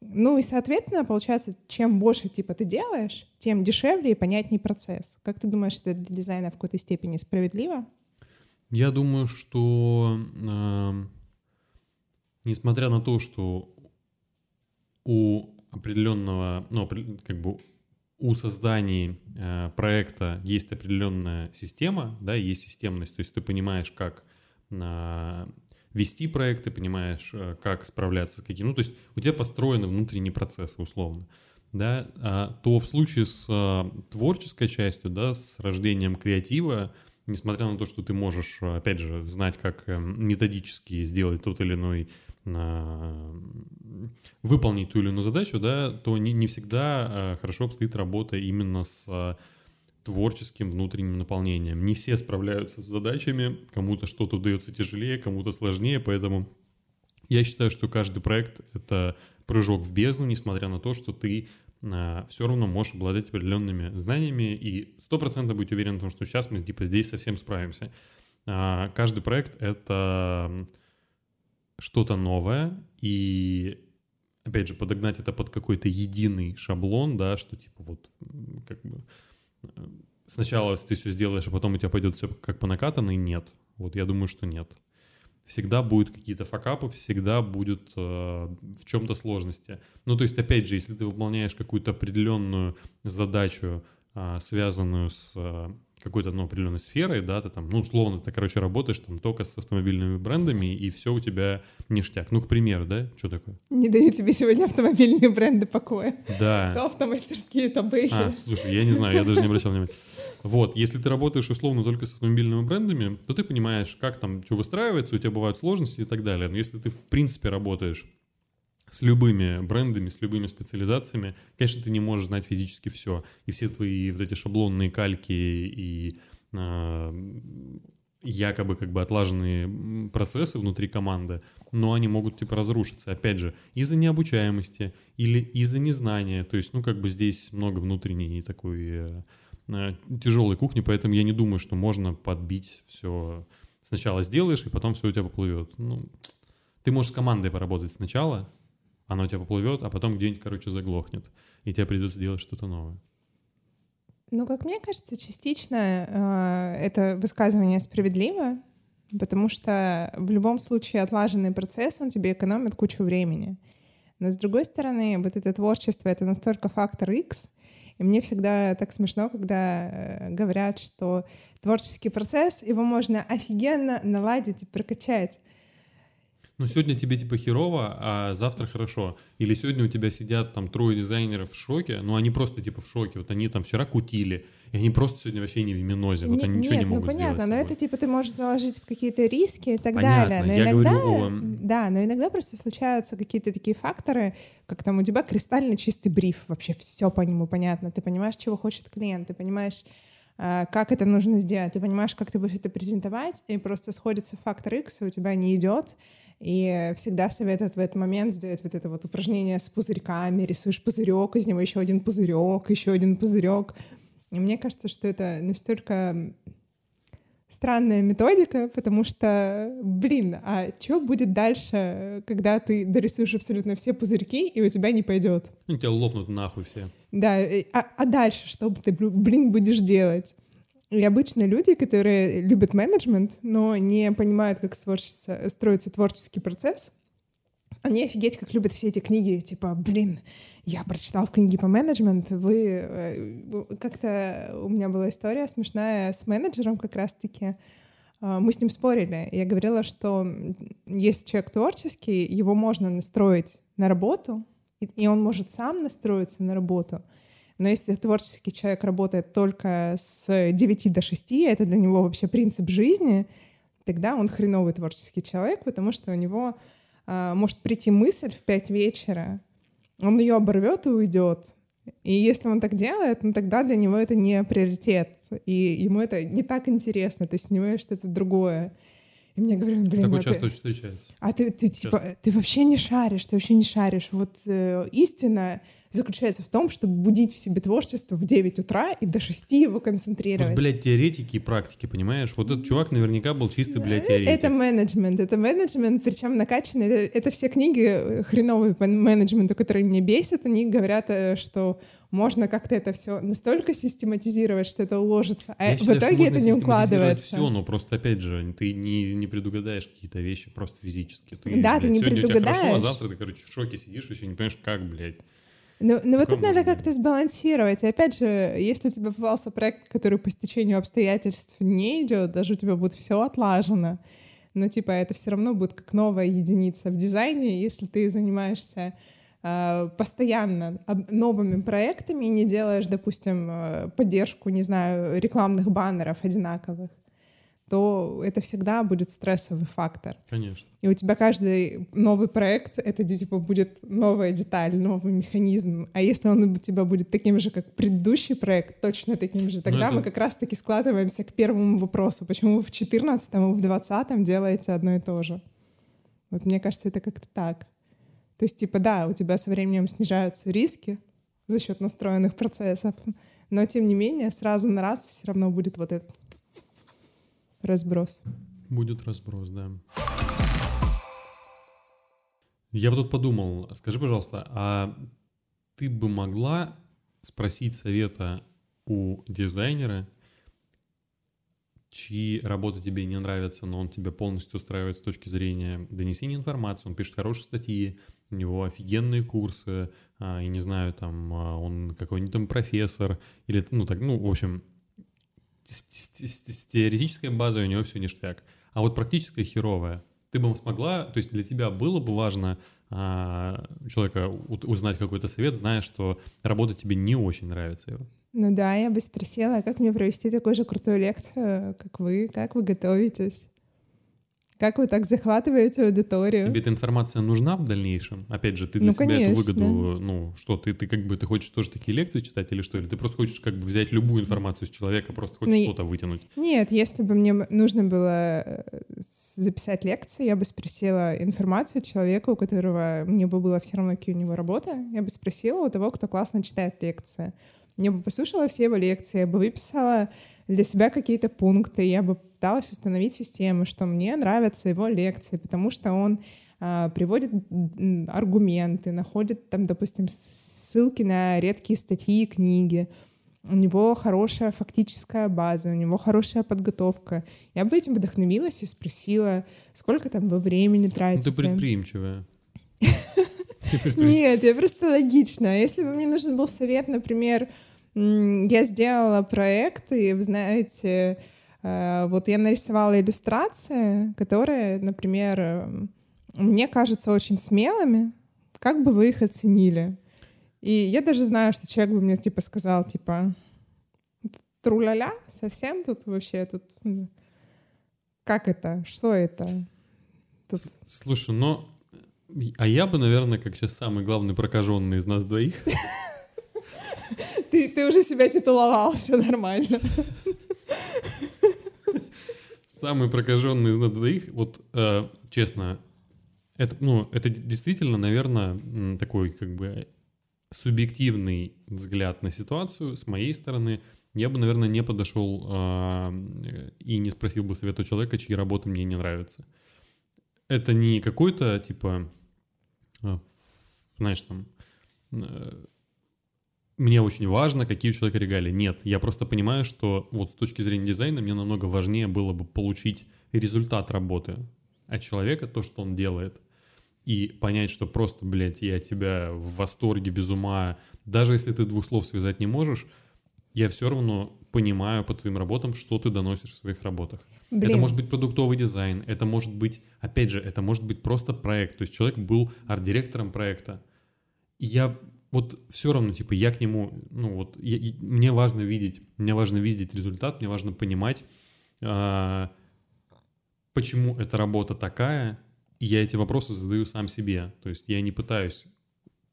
Ну и, соответственно, получается, чем больше типа ты делаешь, тем дешевле и понятнее процесс. Как ты думаешь, это для дизайна в какой-то степени справедливо? Я думаю, что э, несмотря на то, что у определенного, ну, как бы у создания э, проекта есть определенная система, да, есть системность, то есть ты понимаешь, как э, вести проект, ты понимаешь, э, как справляться с каким, ну, то есть у тебя построены внутренние процессы, условно, да, а, то в случае с э, творческой частью, да, с рождением креатива, несмотря на то, что ты можешь, опять же, знать, как эм, методически сделать тот или иной выполнить ту или иную задачу, да, то не, не всегда э, хорошо обстоит работа именно с э, творческим внутренним наполнением. Не все справляются с задачами, кому-то что-то удается тяжелее, кому-то сложнее, поэтому я считаю, что каждый проект — это прыжок в бездну, несмотря на то, что ты э, все равно можешь обладать определенными знаниями и сто процентов быть уверен в том, что сейчас мы типа здесь совсем справимся. А, каждый проект — это что-то новое, и опять же, подогнать это под какой-то единый шаблон, да, что типа вот как бы э, сначала ты все сделаешь, а потом у тебя пойдет все как по накатанной, нет. Вот я думаю, что нет. Всегда будут какие-то факапы, всегда будет э, в чем-то сложности. Ну, то есть, опять же, если ты выполняешь какую-то определенную задачу, э, связанную с э, какой-то ну, определенной сферой, да, ты там, ну, условно, ты, короче, работаешь там только с автомобильными брендами, и все у тебя ништяк. Ну, к примеру, да, что такое? Не дают тебе сегодня автомобильные бренды покоя. Да. То автомастерские, то бэхи. А, слушай, я не знаю, я даже не обращал внимания. Вот, если ты работаешь условно только с автомобильными брендами, то ты понимаешь, как там что выстраивается, у тебя бывают сложности и так далее. Но если ты, в принципе, работаешь с любыми брендами, с любыми специализациями, конечно, ты не можешь знать физически все. И все твои вот эти шаблонные кальки и э, якобы как бы отлаженные процессы внутри команды, но они могут типа разрушиться, опять же, из-за необучаемости или из-за незнания. То есть, ну, как бы здесь много внутренней такой э, э, тяжелой кухни, поэтому я не думаю, что можно подбить все. Сначала сделаешь, и потом все у тебя поплывет. Ну, ты можешь с командой поработать сначала, оно у тебя поплывет, а потом где-нибудь, короче, заглохнет, и тебе придется делать что-то новое. Ну, как мне кажется, частично э, это высказывание справедливо, потому что в любом случае отлаженный процесс, он тебе экономит кучу времени. Но с другой стороны, вот это творчество — это настолько фактор X, и мне всегда так смешно, когда э, говорят, что творческий процесс, его можно офигенно наладить и прокачать. Ну, сегодня тебе типа херово, а завтра хорошо. Или сегодня у тебя сидят там трое дизайнеров в шоке, но они просто типа в шоке. Вот они там вчера кутили, и они просто сегодня вообще не в минозе. Вот Не- они ничего не нет, могут ну понятно, но это типа ты можешь заложить в какие-то риски и так Понятно, далее. Но я иногда, говорю о- да, но иногда просто случаются какие-то такие факторы, как там у тебя кристально чистый бриф, вообще все по нему понятно. Ты понимаешь, чего хочет клиент, ты понимаешь, а, как это нужно сделать, ты понимаешь, как ты будешь это презентовать, и просто сходится фактор X, и у тебя не идет. И всегда советуют в этот момент сделать вот это вот упражнение с пузырьками, рисуешь пузырек, из него еще один пузырек, еще один пузырек. И мне кажется, что это настолько странная методика, потому что, блин, а что будет дальше, когда ты дорисуешь абсолютно все пузырьки, и у тебя не пойдет? Ну, тебя лопнут нахуй все. Да, а, а дальше что ты, блин, будешь делать? И обычно люди, которые любят менеджмент, но не понимают, как творчество- строится творческий процесс, они офигеть, как любят все эти книги, типа, блин, я прочитал книги по менеджменту, вы... э, Как-то у меня была история смешная с менеджером как раз-таки. А, Мы с ним спорили. Я говорила, что если человек творческий, его можно настроить на работу, и он может сам настроиться на работу. Но если творческий человек работает только с 9 до 6, это для него вообще принцип жизни, тогда он хреновый творческий человек, потому что у него а, может прийти мысль в 5 вечера, он ее оборвет и уйдет. И если он так делает, ну тогда для него это не приоритет, и ему это не так интересно, ты снимаешь что-то другое. И мне говорят, блин, Такое а ты- часто очень встречается. а ты, ты типа, ты вообще не шаришь, ты вообще не шаришь. Вот э, истина заключается в том, чтобы будить в себе творчество в 9 утра и до 6 его Вот, концентрировать. блядь, теоретики и практики, понимаешь? Вот этот чувак наверняка был чистый, блядь, теоретик. Это менеджмент, это менеджмент, причем накачанный. Это, это все книги э, хреновые по менеджменту, которые меня бесят, они говорят, э, что можно как-то это все настолько систематизировать, что это уложится, а Я в считаю, итоге это не укладывается. все, но просто, опять же, ты не, не предугадаешь какие-то вещи просто физически. Ты, Да, ты блядь, не сегодня у тебя хорошо, а предугадаешь. завтра ты, короче, в шоке сидишь, еще не понимаешь, как, блядь. Ну, ну вот тут надо как-то сбалансировать. И опять же, если у тебя попался проект, который по стечению обстоятельств не идет, даже у тебя будет все отлажено, но типа это все равно будет как новая единица в дизайне, если ты занимаешься э, постоянно новыми проектами и не делаешь, допустим, э, поддержку, не знаю, рекламных баннеров одинаковых, то это всегда будет стрессовый фактор. Конечно. И у тебя каждый новый проект — это типа будет новая деталь, новый механизм. А если он у тебя будет таким же, как предыдущий проект, точно таким же, тогда это- мы как раз-таки складываемся к первому вопросу. Почему вы в 14 и в 20 делаете одно и то же? Вот мне кажется, это как-то так. То есть, типа, да, у тебя со временем снижаются риски за счет настроенных процессов, но тем не менее сразу на раз все равно будет вот этот разброс. Будет разброс, да. Я вот тут подумал, скажи, пожалуйста, а ты бы могла спросить совета у дизайнера, чьи работы тебе не нравятся, но он тебя полностью устраивает с точки зрения донесения информации, он пишет хорошие статьи, у него офигенные курсы, а, я не знаю, там, а, он какой-нибудь там профессор, или, ну, так, ну, в общем, с, теоретической базой у него все ништяк. А вот практическая херовая. Ты бы смогла, то есть для тебя было бы важно а, человека узнать какой-то совет, зная, что работа тебе не очень нравится его. Ну да, я бы спросила, как мне провести такую же крутую лекцию, как вы, как вы готовитесь, как вы так захватываете аудиторию. Тебе эта информация нужна в дальнейшем? Опять же, ты для Ну, себя конечно. эту выгоду, ну, что, ты, ты как бы, ты хочешь тоже такие лекции читать или что? Или ты просто хочешь как бы взять любую информацию с человека, просто хочешь Ну, что-то вытянуть? Нет, если бы мне нужно было э, записать лекцию, я бы спросила информацию человека, у которого мне бы было все равно, какие у него работы. Я бы спросила у того, кто классно читает лекции. Я бы послушала все его лекции, я бы выписала для себя какие-то пункты, я бы пыталась установить систему, что мне нравятся его лекции, потому что он а, приводит аргументы, находит там, допустим, ссылки на редкие статьи и книги, у него хорошая фактическая база, у него хорошая подготовка. Я бы этим вдохновилась и спросила, сколько там вы времени Ну, тратите. <laughs> ты предприимчивая. Нет, я просто логично. Если бы мне нужен был совет, например, я сделала проект, и вы знаете, э, вот я нарисовала иллюстрации, которые, например, эм, мне кажутся очень смелыми, как бы вы их оценили? И я даже знаю, что человек бы мне типа сказал, типа, труляля совсем тут вообще тут... Как это? Что это? Тут... Слушай, но... А я бы, наверное, как сейчас самый главный прокаженный из нас двоих. <laughs> Ты, ты уже себя титуловал, все нормально. <laughs> Самый прокаженный из нас двоих, вот э, честно, это, ну, это действительно, наверное, такой как бы субъективный взгляд на ситуацию с моей стороны. Я бы, наверное, не подошел э, и не спросил бы совета у человека, чьи работы мне не нравятся. Это не какой-то, типа, э, знаешь, там, э, мне очень важно, какие у человека регалии. Нет, я просто понимаю, что вот с точки зрения дизайна мне намного важнее было бы получить результат работы от человека, то, что он делает, и понять, что просто, блядь, я тебя в восторге, без ума, даже если ты двух слов связать не можешь, я все равно понимаю по твоим работам, что ты доносишь в своих работах. Блин. Это может быть продуктовый дизайн, это может быть, опять же, это может быть просто проект. То есть человек был арт-директором проекта. И я вот все равно, типа, я к нему, ну вот, я, мне важно видеть, мне важно видеть результат, мне важно понимать, а, почему эта работа такая, и я эти вопросы задаю сам себе. То есть я не пытаюсь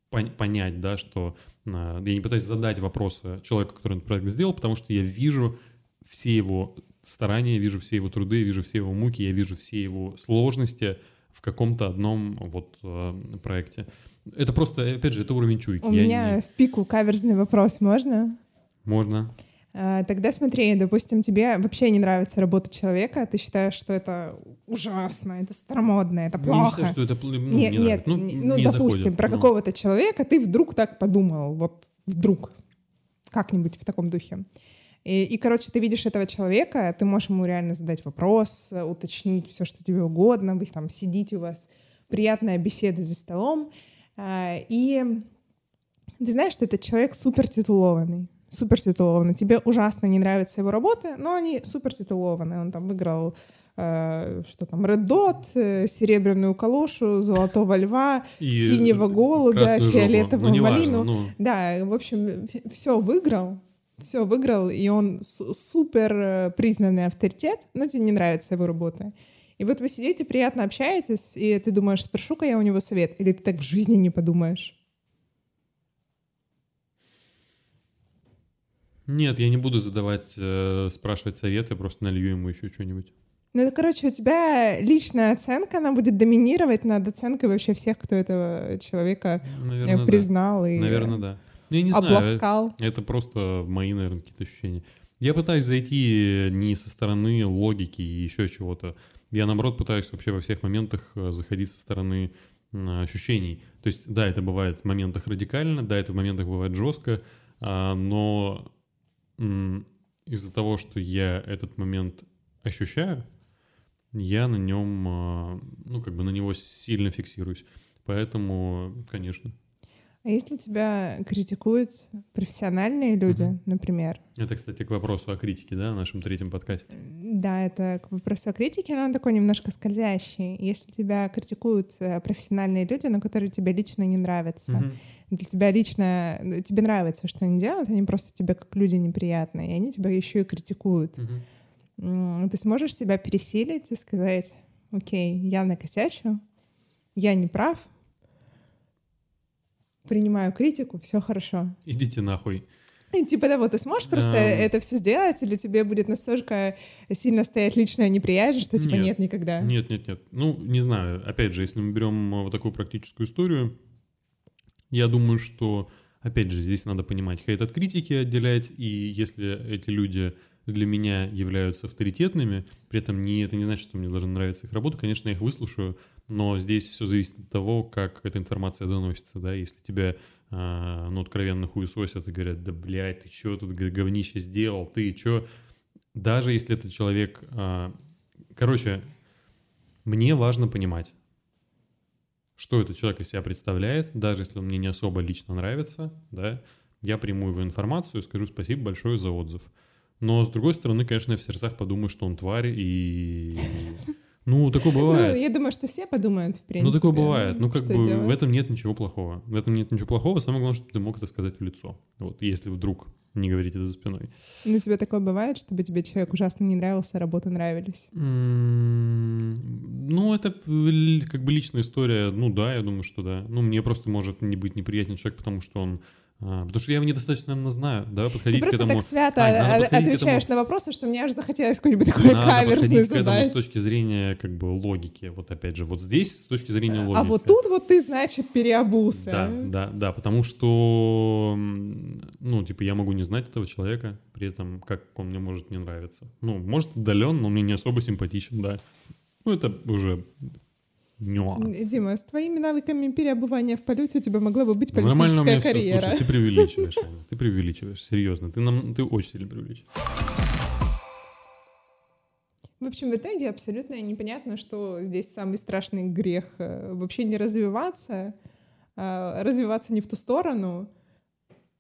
понять, да, что а, я не пытаюсь задать вопросы человеку, который этот проект сделал, потому что я вижу все его старания, вижу все его труды, вижу все его муки, я вижу все его сложности в каком-то одном вот э, проекте. Это просто, опять же, это уровень чуйки. У я меня не... в пику каверзный вопрос, можно? Можно. А, тогда смотри, допустим, тебе вообще не нравится работа человека, ты считаешь, что это ужасно, это старомодно, это плохо. Я не считаю, что это ну, нет, не нет, ну, ну не допустим, заходит, про ну. какого-то человека ты вдруг так подумал, вот вдруг, как-нибудь в таком духе. И, и, короче, ты видишь этого человека, ты можешь ему реально задать вопрос, уточнить все, что тебе угодно, вы там сидите у вас, приятная беседа за столом, и ты знаешь, что этот человек супер титулованный супер титулованы. Тебе ужасно не нравятся его работы, но они супер титулованы. Он там выиграл э, что там, Red Dot, э, серебряную калошу, золотого льва, и синего голубя, фиолетового ну, малину. Ну... Да, в общем, все выиграл, все выиграл, и он супер э, признанный авторитет, но тебе не нравится его работа. И вот вы сидите, приятно общаетесь, и ты думаешь, спрошу-ка я у него совет, или ты так в жизни не подумаешь? Нет, я не буду задавать, э, спрашивать советы, просто налью ему еще что-нибудь. Ну, это, короче, у тебя личная оценка, она будет доминировать над оценкой вообще всех, кто этого человека э, Наверное, признал да. и Наверное, да. Я не обласкал. знаю, это просто мои, наверное, какие-то ощущения. Я пытаюсь зайти не со стороны логики и еще чего-то. Я, наоборот, пытаюсь вообще во всех моментах э, заходить со стороны ощущений. То есть, да, это бывает в моментах радикально, да, это в моментах бывает жестко, а, но из-за того, что я этот момент ощущаю, я на нем, а, ну, как бы на него сильно фиксируюсь. Поэтому, конечно. А если тебя критикуют профессиональные люди, угу. например? Это, кстати, к вопросу о критике, да, в нашем третьем подкасте? Да, это к вопросу о критике, но он такой немножко скользящий. Если тебя критикуют э, профессиональные люди, но которые тебе лично не нравятся, угу для тебя лично, ну, тебе нравится, что они делают, они просто тебе как люди неприятные, и они тебя еще и критикуют. Угу. Ты сможешь себя пересилить и сказать, окей, я накосячу, я не прав, принимаю критику, все хорошо. Идите нахуй. И, типа того, ты сможешь просто um... это все сделать, или тебе будет настолько сильно стоять личная неприязнь, что типа нет, нет никогда? Нет, нет, нет. Ну, не знаю. Опять же, если мы берем вот такую практическую историю, я думаю, что, опять же, здесь надо понимать, хейт от критики отделять, и если эти люди для меня являются авторитетными, при этом не, это не значит, что мне должна нравиться их работа, конечно, я их выслушаю, но здесь все зависит от того, как эта информация доносится, да, если тебя, э, ну, откровенно хуесосят и говорят, да, блядь, ты что тут говнище сделал, ты что, даже если этот человек, э, короче, мне важно понимать, что этот человек из себя представляет, даже если он мне не особо лично нравится, да, я приму его информацию и скажу спасибо большое за отзыв. Но, с другой стороны, конечно, я в сердцах подумаю, что он тварь, и Ну, такое бывает. Ну, я думаю, что все подумают, в принципе. Ну, такое бывает. Ну, как бы делать. в этом нет ничего плохого. В этом нет ничего плохого. Самое главное, чтобы ты мог это сказать в лицо. Вот, если вдруг не говорить это за спиной. Ну, тебе такое бывает, чтобы тебе человек ужасно не нравился, а работы нравились? Ну, это как бы личная история. Ну да, я думаю, что да. Ну, мне просто может не быть неприятен человек, потому что он... а, потому что я его недостаточно, наверное, знаю. Да, Ты подходить к просто этому... так свято а- отвечаешь этому- на вопросы, что мне аж захотелось какой-нибудь такой Надо каверзный подходить к этому задать. с точки зрения как бы логики. Вот опять же, вот здесь с точки зрения логики. А вот тут вот ты, значит, переобулся. Да, да, да, потому что, ну, типа, я могу не знать этого человека, при этом, как он мне может не нравиться. Ну, может, удален, но мне не особо симпатичен, да. Ну, это уже нюанс. Дима, с твоими навыками переобувания в полете у тебя могла бы быть Ну, Нормально меня политическая все, карьера. слушай, ты преувеличиваешь, <laughs> Аня, ты преувеличиваешь, серьезно, ты, нам, ты очень сильно преувеличиваешь. В общем, в итоге абсолютно непонятно, что здесь самый страшный грех э, вообще не развиваться, а развиваться не в ту сторону,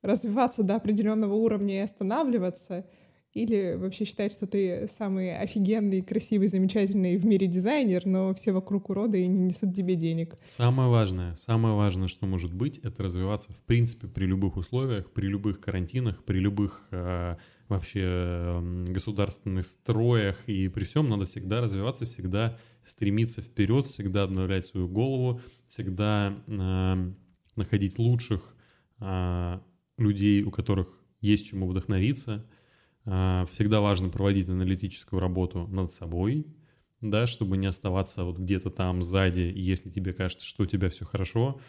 развиваться до определенного уровня и останавливаться, или вообще считать, что ты самый офигенный, красивый, замечательный в мире дизайнер, но все вокруг уроды и не несут тебе денег. Самое важное, самое важное, что может быть, это развиваться в принципе при любых условиях, при любых карантинах, при любых э, вообще э, государственных строях и при всем надо всегда развиваться, всегда стремиться вперед, всегда обновлять свою голову, всегда э, находить лучших э, людей, у которых есть чему вдохновиться. Э, Всегда важно проводить аналитическую работу над собой, да, чтобы не оставаться вот где-то там сзади. Если тебе кажется, что у тебя все хорошо,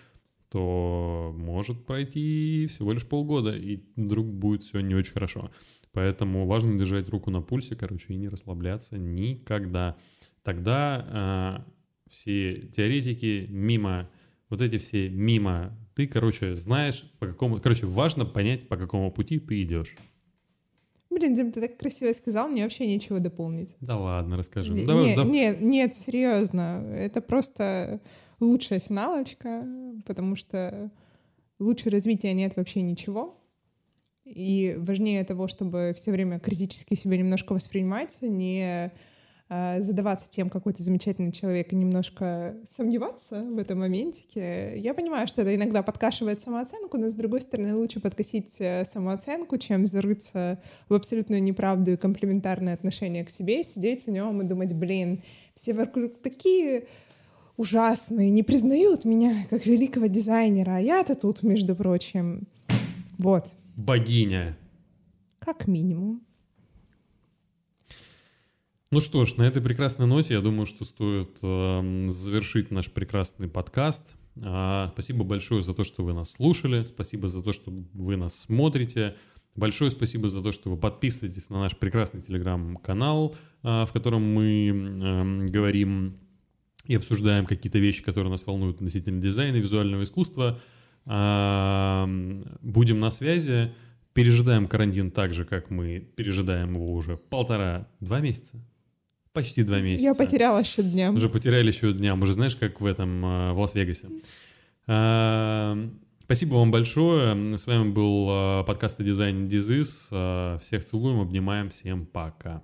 то может пройти всего лишь полгода, и вдруг будет все не очень хорошо. Поэтому важно держать руку на пульсе, короче, и не расслабляться никогда. Тогда э, все теоретики мимо, вот эти все мимо, ты, короче, знаешь, по какому... Короче, важно понять, по какому пути ты идешь. Блин, Дим, ты так красиво сказал, мне вообще нечего дополнить. Да ладно, расскажи. Ну, Не- давай уж не- да- нет, нет, серьезно. Это просто лучшая финалочка, потому что лучше развития нет вообще ничего. И важнее того, чтобы все время критически себя немножко воспринимать, не задаваться тем, какой ты замечательный человек, и немножко сомневаться в этом моментике. Я понимаю, что это иногда подкашивает самооценку, но, с другой стороны, лучше подкосить э, самооценку, чем зарыться в абсолютную неправду и комплементарное отношение к себе, сидеть в нем и думать, блин, все вокруг такие ужасные, не признают меня как великого дизайнера, а я-то тут, между прочим. Вот, Богиня. как минимум. Ну что ж, на этой прекрасной ноте я думаю, что стоит эм, завершить наш прекрасный подкаст. А, спасибо большое за то, что вы нас слушали. Спасибо за то, что вы нас смотрите. Большое спасибо за то, что вы подписываетесь на наш прекрасный телеграм-канал, а, в котором мы эм, говорим и обсуждаем какие-то вещи, которые нас волнуют относительно дизайна и визуального искусства. А, Будем на связи. Пережидаем карантин так же, как мы пережидаем его уже полтора-два месяца. Почти два месяца. Я потеряла счет дням. Уже потеряли еще дня. Уже знаешь, как в этом, э, в Лас-Вегасе. А, Спасибо вам большое. С вами был э, подкаст о дизайне Дизис. Всех целуем, обнимаем. Всем пока.